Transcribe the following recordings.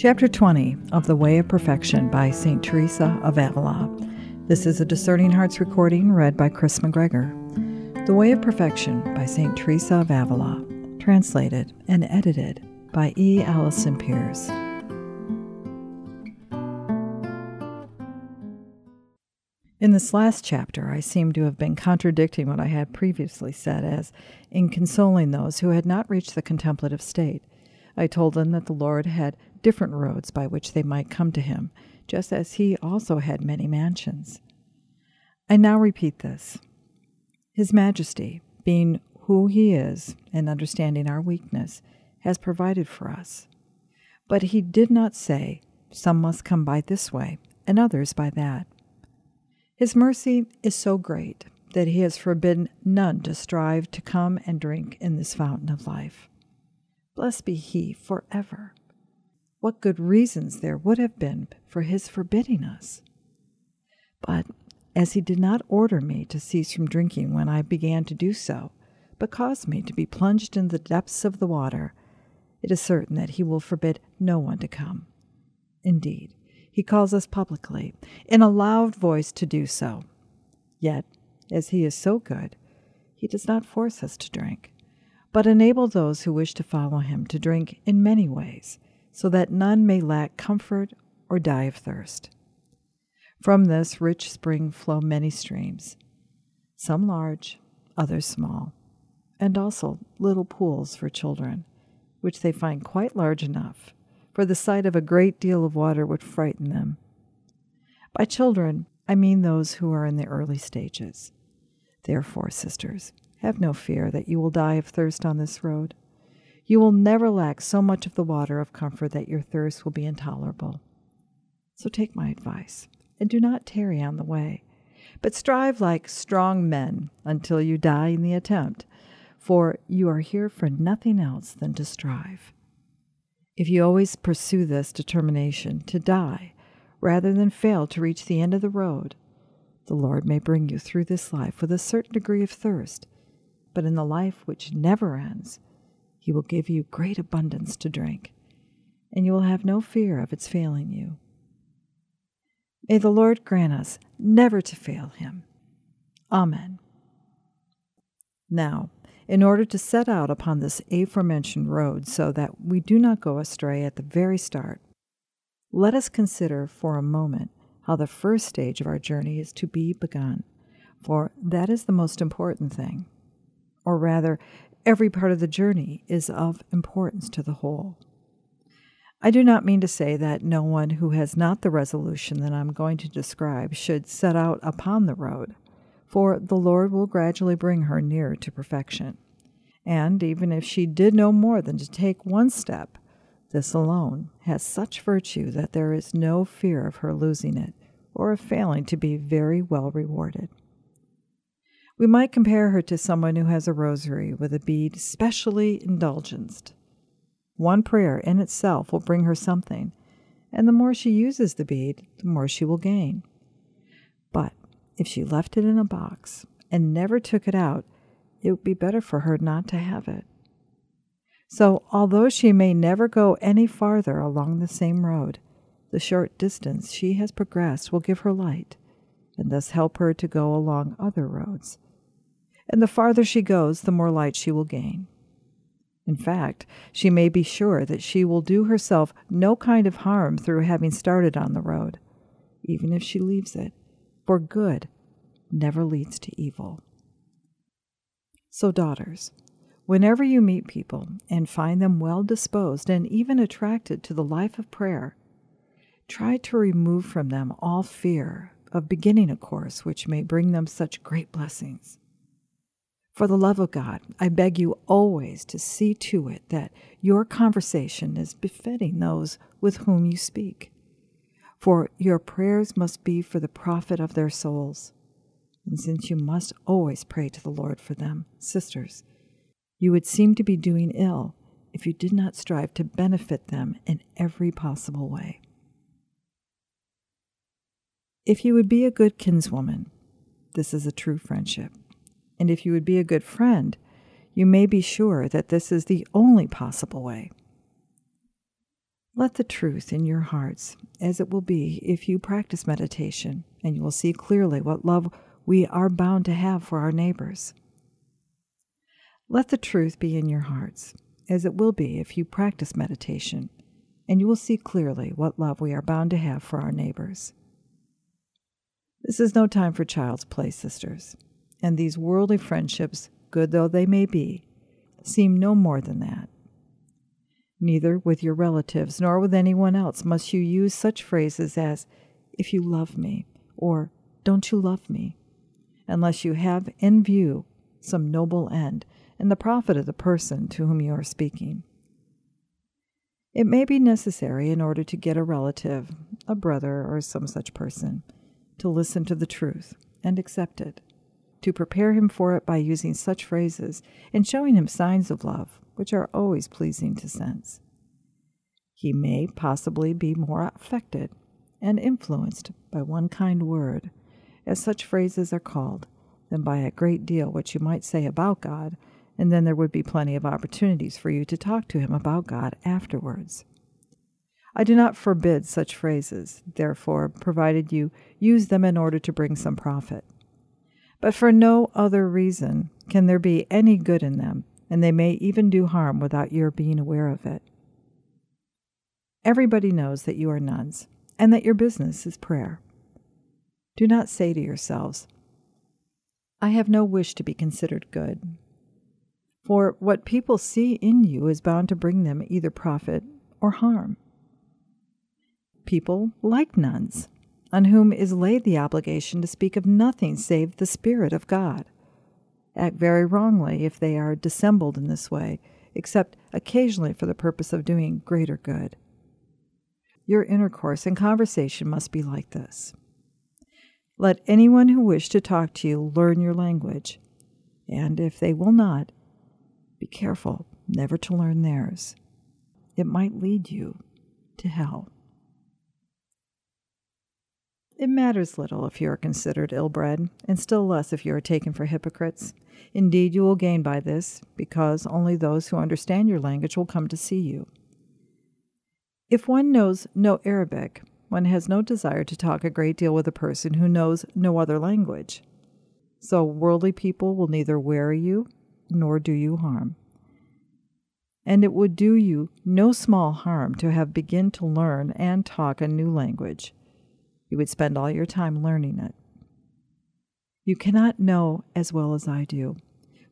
Chapter 20 of The Way of Perfection by St. Teresa of Avila. This is a Discerning Hearts recording read by Chris McGregor. The Way of Perfection by St. Teresa of Avila, translated and edited by E. Allison Peers. In this last chapter, I seem to have been contradicting what I had previously said, as in consoling those who had not reached the contemplative state. I told them that the Lord had different roads by which they might come to him, just as he also had many mansions. I now repeat this His Majesty, being who he is and understanding our weakness, has provided for us. But he did not say, Some must come by this way, and others by that. His mercy is so great that he has forbidden none to strive to come and drink in this fountain of life. Blessed be he forever what good reasons there would have been for his forbidding us. But as he did not order me to cease from drinking when I began to do so, but caused me to be plunged in the depths of the water, it is certain that he will forbid no one to come. Indeed, he calls us publicly, in a loud voice, to do so. Yet, as he is so good, he does not force us to drink, but enable those who wish to follow him to drink in many ways so that none may lack comfort or die of thirst. From this rich spring flow many streams, some large, others small, and also little pools for children, which they find quite large enough, for the sight of a great deal of water would frighten them. By children, I mean those who are in the early stages. Therefore, sisters, have no fear that you will die of thirst on this road. You will never lack so much of the water of comfort that your thirst will be intolerable. So take my advice, and do not tarry on the way, but strive like strong men until you die in the attempt, for you are here for nothing else than to strive. If you always pursue this determination to die rather than fail to reach the end of the road, the Lord may bring you through this life with a certain degree of thirst, but in the life which never ends, he will give you great abundance to drink, and you will have no fear of its failing you. May the Lord grant us never to fail him. Amen. Now, in order to set out upon this aforementioned road so that we do not go astray at the very start, let us consider for a moment how the first stage of our journey is to be begun, for that is the most important thing. Or rather, every part of the journey is of importance to the whole. I do not mean to say that no one who has not the resolution that I'm going to describe should set out upon the road, for the Lord will gradually bring her nearer to perfection. And even if she did no more than to take one step, this alone has such virtue that there is no fear of her losing it or of failing to be very well rewarded. We might compare her to someone who has a rosary with a bead specially indulgenced. One prayer in itself will bring her something, and the more she uses the bead, the more she will gain. But if she left it in a box and never took it out, it would be better for her not to have it. So, although she may never go any farther along the same road, the short distance she has progressed will give her light, and thus help her to go along other roads and the farther she goes, the more light she will gain. In fact, she may be sure that she will do herself no kind of harm through having started on the road, even if she leaves it, for good never leads to evil. So, daughters, whenever you meet people and find them well disposed and even attracted to the life of prayer, try to remove from them all fear of beginning a course which may bring them such great blessings. For the love of God, I beg you always to see to it that your conversation is befitting those with whom you speak. For your prayers must be for the profit of their souls. And since you must always pray to the Lord for them, sisters, you would seem to be doing ill if you did not strive to benefit them in every possible way. If you would be a good kinswoman, this is a true friendship and if you would be a good friend, you may be sure that this is the only possible way. Let the truth in your hearts, as it will be if you practice meditation, and you will see clearly what love we are bound to have for our neighbors. Let the truth be in your hearts, as it will be if you practice meditation, and you will see clearly what love we are bound to have for our neighbors. This is no time for child's play, sisters, and these worldly friendships, good though they may be, seem no more than that. Neither with your relatives nor with anyone else must you use such phrases as, if you love me, or don't you love me, unless you have in view some noble end and the profit of the person to whom you are speaking. It may be necessary in order to get a relative, a brother, or some such person, to listen to the truth and accept it, to prepare him for it by using such phrases and showing him signs of love, which are always pleasing to sense. He may possibly be more affected and influenced by one kind word, as such phrases are called, than by a great deal which you might say about God, and then there would be plenty of opportunities for you to talk to him about God afterwards. I do not forbid such phrases, therefore, provided you use them in order to bring some profit. But for no other reason can there be any good in them, and they may even do harm without your being aware of it. Everybody knows that you are nuns, and that your business is prayer. Do not say to yourselves, I have no wish to be considered good. For what people see in you is bound to bring them either profit or harm people like nuns, on whom is laid the obligation to speak of nothing save the Spirit of God. Act very wrongly if they are dissembled in this way, except occasionally for the purpose of doing greater good. Your intercourse and conversation must be like this. Let anyone who wish to talk to you learn your language, and if they will not, be careful never to learn theirs. It might lead you to hell. It matters little if you are considered ill bred, and still less if you are taken for hypocrites. Indeed, you will gain by this, because only those who understand your language will come to see you. If one knows no Arabic, one has no desire to talk a great deal with a person who knows no other language. So, worldly people will neither weary you nor do you harm. And it would do you no small harm to have begin to learn and talk a new language you would spend all your time learning it. You cannot know as well as I do,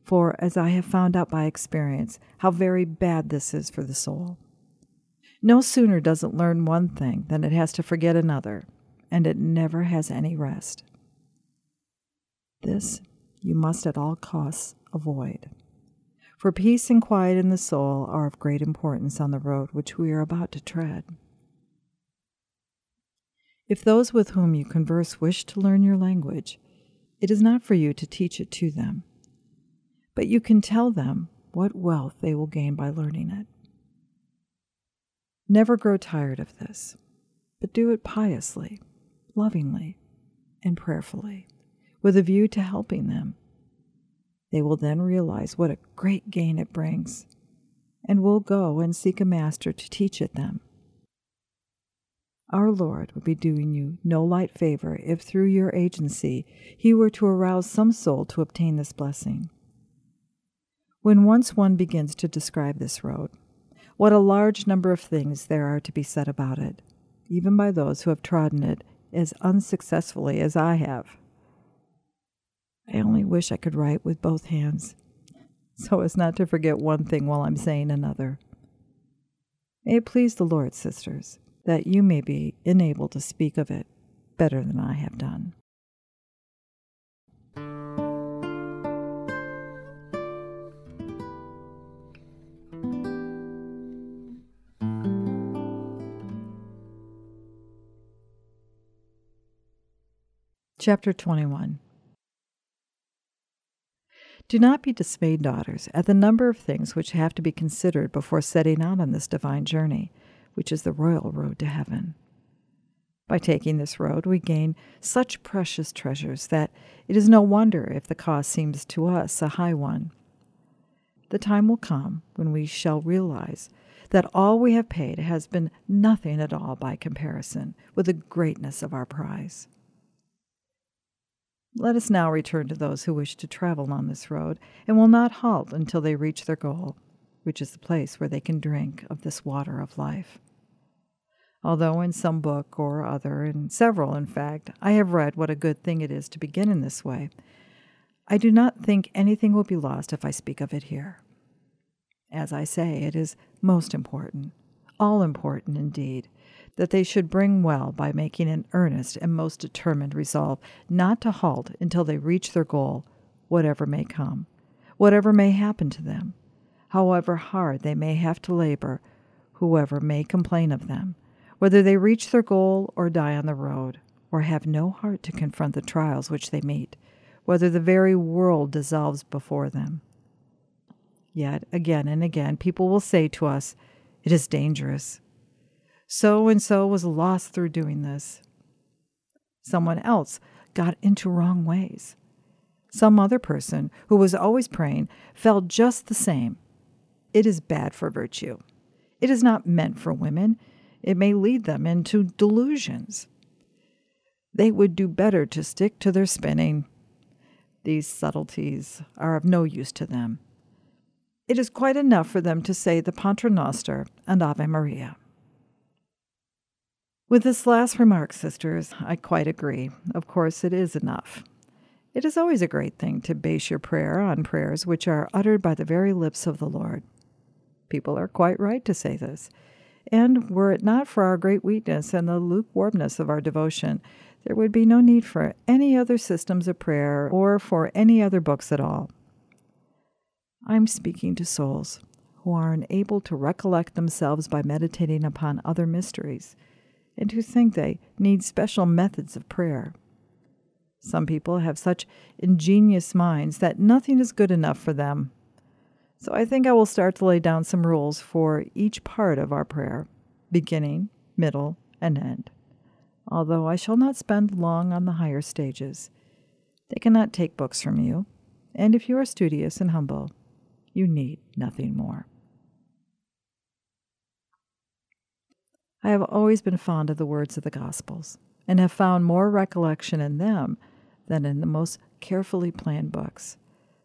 for as I have found out by experience how very bad this is for the soul. No sooner does it learn one thing than it has to forget another, and it never has any rest. This you must at all costs avoid. For peace and quiet in the soul are of great importance on the road which we are about to tread. If those with whom you converse wish to learn your language, it is not for you to teach it to them, but you can tell them what wealth they will gain by learning it. Never grow tired of this, but do it piously, lovingly, and prayerfully, with a view to helping them. They will then realize what a great gain it brings, and will go and seek a master to teach it them. Our Lord would be doing you no light favor if through your agency he were to arouse some soul to obtain this blessing. When once one begins to describe this road, what a large number of things there are to be said about it, even by those who have trodden it as unsuccessfully as I have. I only wish I could write with both hands, so as not to forget one thing while I'm saying another. May it please the Lord, sisters, that you may be enabled to speak of it better than I have done. Chapter 21 Do not be dismayed, daughters, at the number of things which have to be considered before setting out on this divine journey which is the royal road to heaven. By taking this road, we gain such precious treasures that it is no wonder if the cost seems to us a high one. The time will come when we shall realize that all we have paid has been nothing at all by comparison with the greatness of our prize. Let us now return to those who wish to travel on this road and will not halt until they reach their goal, which is the place where they can drink of this water of life. Although in some book or other, in several in fact, I have read what a good thing it is to begin in this way, I do not think anything will be lost if I speak of it here. As I say, it is most important, all important indeed, that they should bring well by making an earnest and most determined resolve not to halt until they reach their goal, whatever may come, whatever may happen to them, however hard they may have to labor, whoever may complain of them, whether they reach their goal or die on the road, or have no heart to confront the trials which they meet, whether the very world dissolves before them. Yet again and again people will say to us, It is dangerous. So and so was lost through doing this. Someone else got into wrong ways. Some other person who was always praying felt just the same. It is bad for virtue. It is not meant for women. It may lead them into delusions. They would do better to stick to their spinning. These subtleties are of no use to them. It is quite enough for them to say the Paternoster and Ave Maria. With this last remark, sisters, I quite agree. Of course, it is enough. It is always a great thing to base your prayer on prayers which are uttered by the very lips of the Lord. People are quite right to say this. And were it not for our great weakness and the lukewarmness of our devotion, there would be no need for any other systems of prayer or for any other books at all. I'm speaking to souls who are unable to recollect themselves by meditating upon other mysteries, and who think they need special methods of prayer. Some people have such ingenious minds that nothing is good enough for them. So I think I will start to lay down some rules for each part of our prayer, beginning, middle, and end. Although I shall not spend long on the higher stages. They cannot take books from you, and if you are studious and humble, you need nothing more. I have always been fond of the words of the Gospels, and have found more recollection in them than in the most carefully planned books,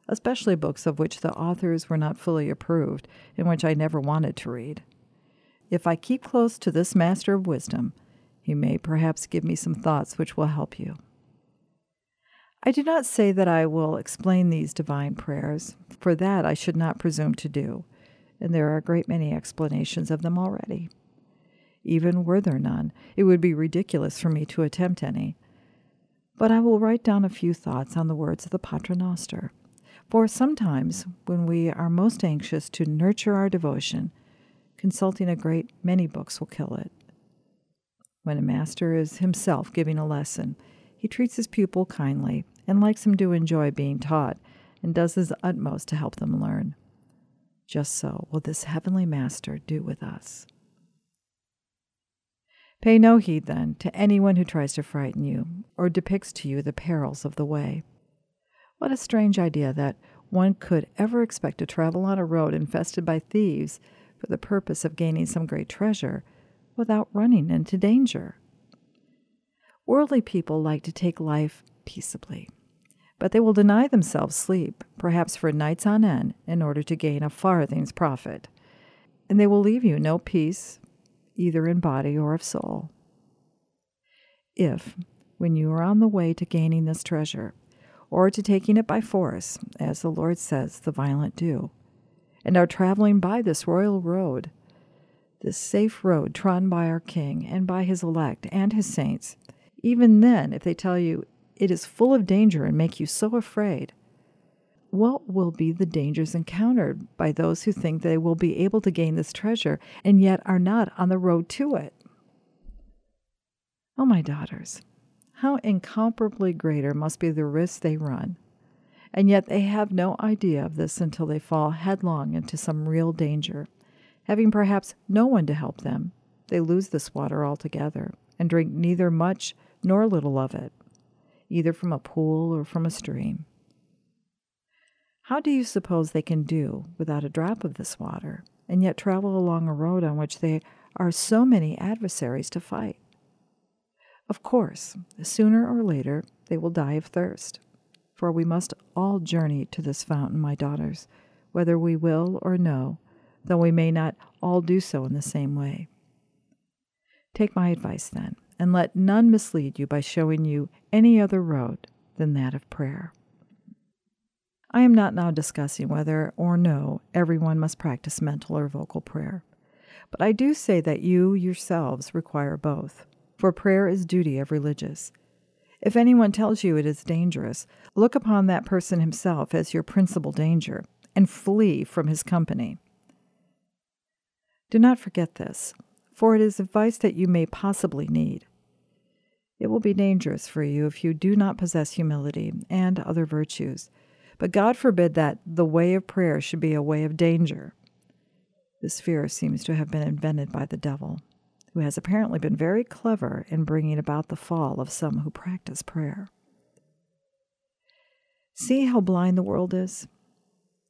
especially books of which the authors were not fully approved and which I never wanted to read. If I keep close to this Master of Wisdom, he may perhaps give me some thoughts which will help you. I do not say that I will explain these divine prayers, for that I should not presume to do, and there are a great many explanations of them already. Even were there none, it would be ridiculous for me to attempt any. But I will write down a few thoughts on the words of the Paternoster, for sometimes when we are most anxious to nurture our devotion, consulting a great many books will kill it. When a master is himself giving a lesson, he treats his pupil kindly and likes him to enjoy being taught and does his utmost to help them learn. Just so will this heavenly Master do with us. Pay no heed, then, to anyone who tries to frighten you or depicts to you the perils of the way. What a strange idea that one could ever expect to travel on a road infested by thieves for the purpose of gaining some great treasure without running into danger. Worldly people like to take life peaceably. But they will deny themselves sleep, perhaps for nights on end, in order to gain a farthing's profit. And they will leave you no peace, either in body or of soul. If, when you are on the way to gaining this treasure, or to taking it by force, as the Lord says the violent do, and are traveling by this royal road, this safe road trodden by our King and by his elect and his saints, even then, if they tell you it is full of danger and make you so afraid. What will be the dangers encountered by those who think they will be able to gain this treasure and yet are not on the road to it? Oh, my daughters, how incomparably greater must be the risks they run, and yet they have no idea of this until they fall headlong into some real danger. Having perhaps no one to help them, they lose this water altogether and drink neither much nor little of it either from a pool or from a stream. How do you suppose they can do without a drop of this water, and yet travel along a road on which there are so many adversaries to fight? Of course, sooner or later they will die of thirst, for we must all journey to this fountain, my daughters, whether we will or no, though we may not all do so in the same way. Take my advice then, and let none mislead you by showing you any other road than that of prayer. I am not now discussing whether or no everyone must practice mental or vocal prayer, but I do say that you yourselves require both, for prayer is duty of religious. If anyone tells you it is dangerous, look upon that person himself as your principal danger, and flee from his company. Do not forget this, for it is advice that you may possibly need. It will be dangerous for you if you do not possess humility and other virtues. But God forbid that the way of prayer should be a way of danger. This fear seems to have been invented by the devil, who has apparently been very clever in bringing about the fall of some who practice prayer. See how blind the world is?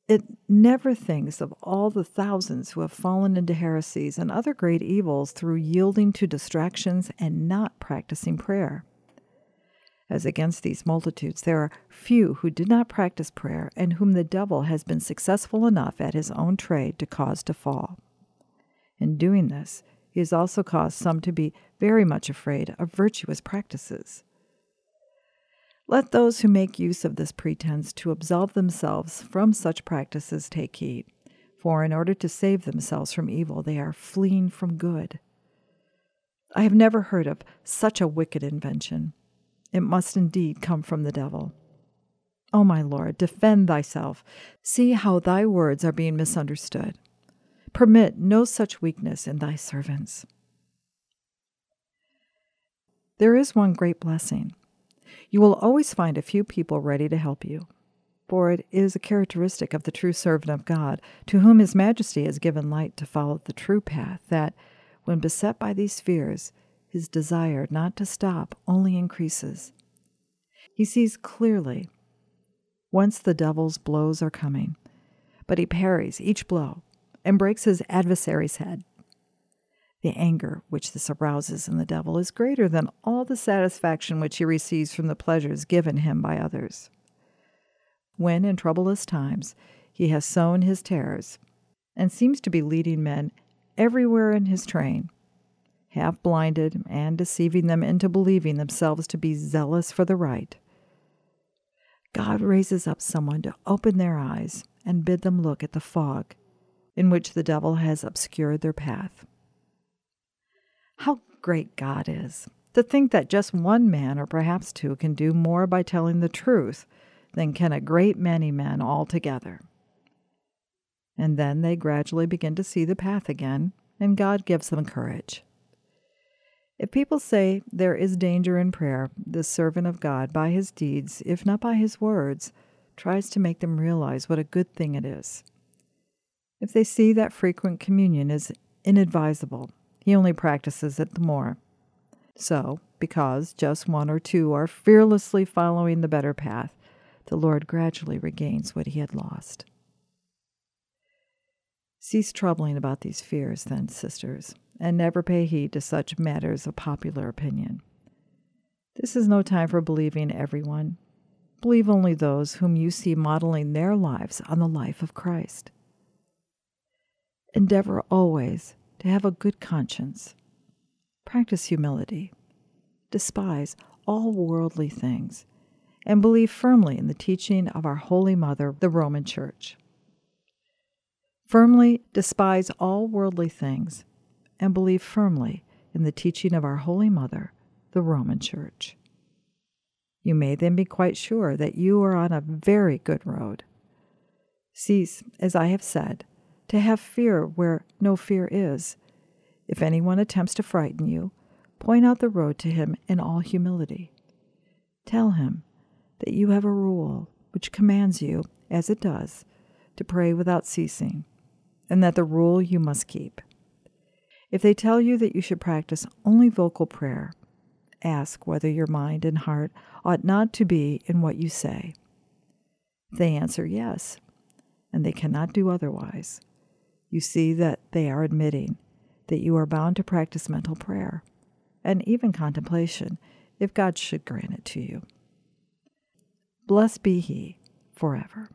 It never thinks of all the thousands who have fallen into heresies and other great evils through yielding to distractions and not practicing prayer. As against these multitudes, there are few who did not practice prayer and whom the devil has been successful enough at his own trade to cause to fall. In doing this, he has also caused some to be very much afraid of virtuous practices. Let those who make use of this pretense to absolve themselves from such practices take heed, for in order to save themselves from evil, they are fleeing from good. I have never heard of such a wicked invention. It must indeed come from the devil. O oh, my Lord, defend thyself. See how thy words are being misunderstood. Permit no such weakness in thy servants. There is one great blessing you will always find a few people ready to help you. For it is a characteristic of the true servant of God, to whom His Majesty has given light to follow the true path, that, when beset by these fears, his desire not to stop only increases. He sees clearly whence the devil's blows are coming, but he parries each blow and breaks his adversary's head. The anger which this arouses in the devil is greater than all the satisfaction which he receives from the pleasures given him by others. When, in troublous times, he has sown his terrors, and seems to be leading men everywhere in his train, half blinded and deceiving them into believing themselves to be zealous for the right, God raises up someone to open their eyes and bid them look at the fog in which the devil has obscured their path. How great God is! To think that just one man, or perhaps two, can do more by telling the truth than can a great many men all together. And then they gradually begin to see the path again, and God gives them courage. If people say there is danger in prayer, the servant of God, by his deeds, if not by his words, tries to make them realize what a good thing it is. If they see that frequent communion is inadvisable, he only practices it the more. So, because just one or two are fearlessly following the better path, the Lord gradually regains what he had lost. Cease troubling about these fears, then, sisters, and never pay heed to such matters of popular opinion. This is no time for believing everyone. Believe only those whom you see modeling their lives on the life of Christ. Endeavor always to have a good conscience. Practice humility. Despise all worldly things, and believe firmly in the teaching of our Holy Mother, the Roman Church. Firmly despise all worldly things, and believe firmly in the teaching of our Holy Mother, the Roman Church. You may then be quite sure that you are on a very good road. Cease, as I have said, to have fear where no fear is. If anyone attempts to frighten you, point out the road to him in all humility. Tell him that you have a rule which commands you, as it does, to pray without ceasing, and that the rule you must keep. If they tell you that you should practice only vocal prayer, ask whether your mind and heart ought not to be in what you say. They answer yes, and they cannot do otherwise, you see that they are admitting that you are bound to practice mental prayer and even contemplation if God should grant it to you. Blessed be He forever.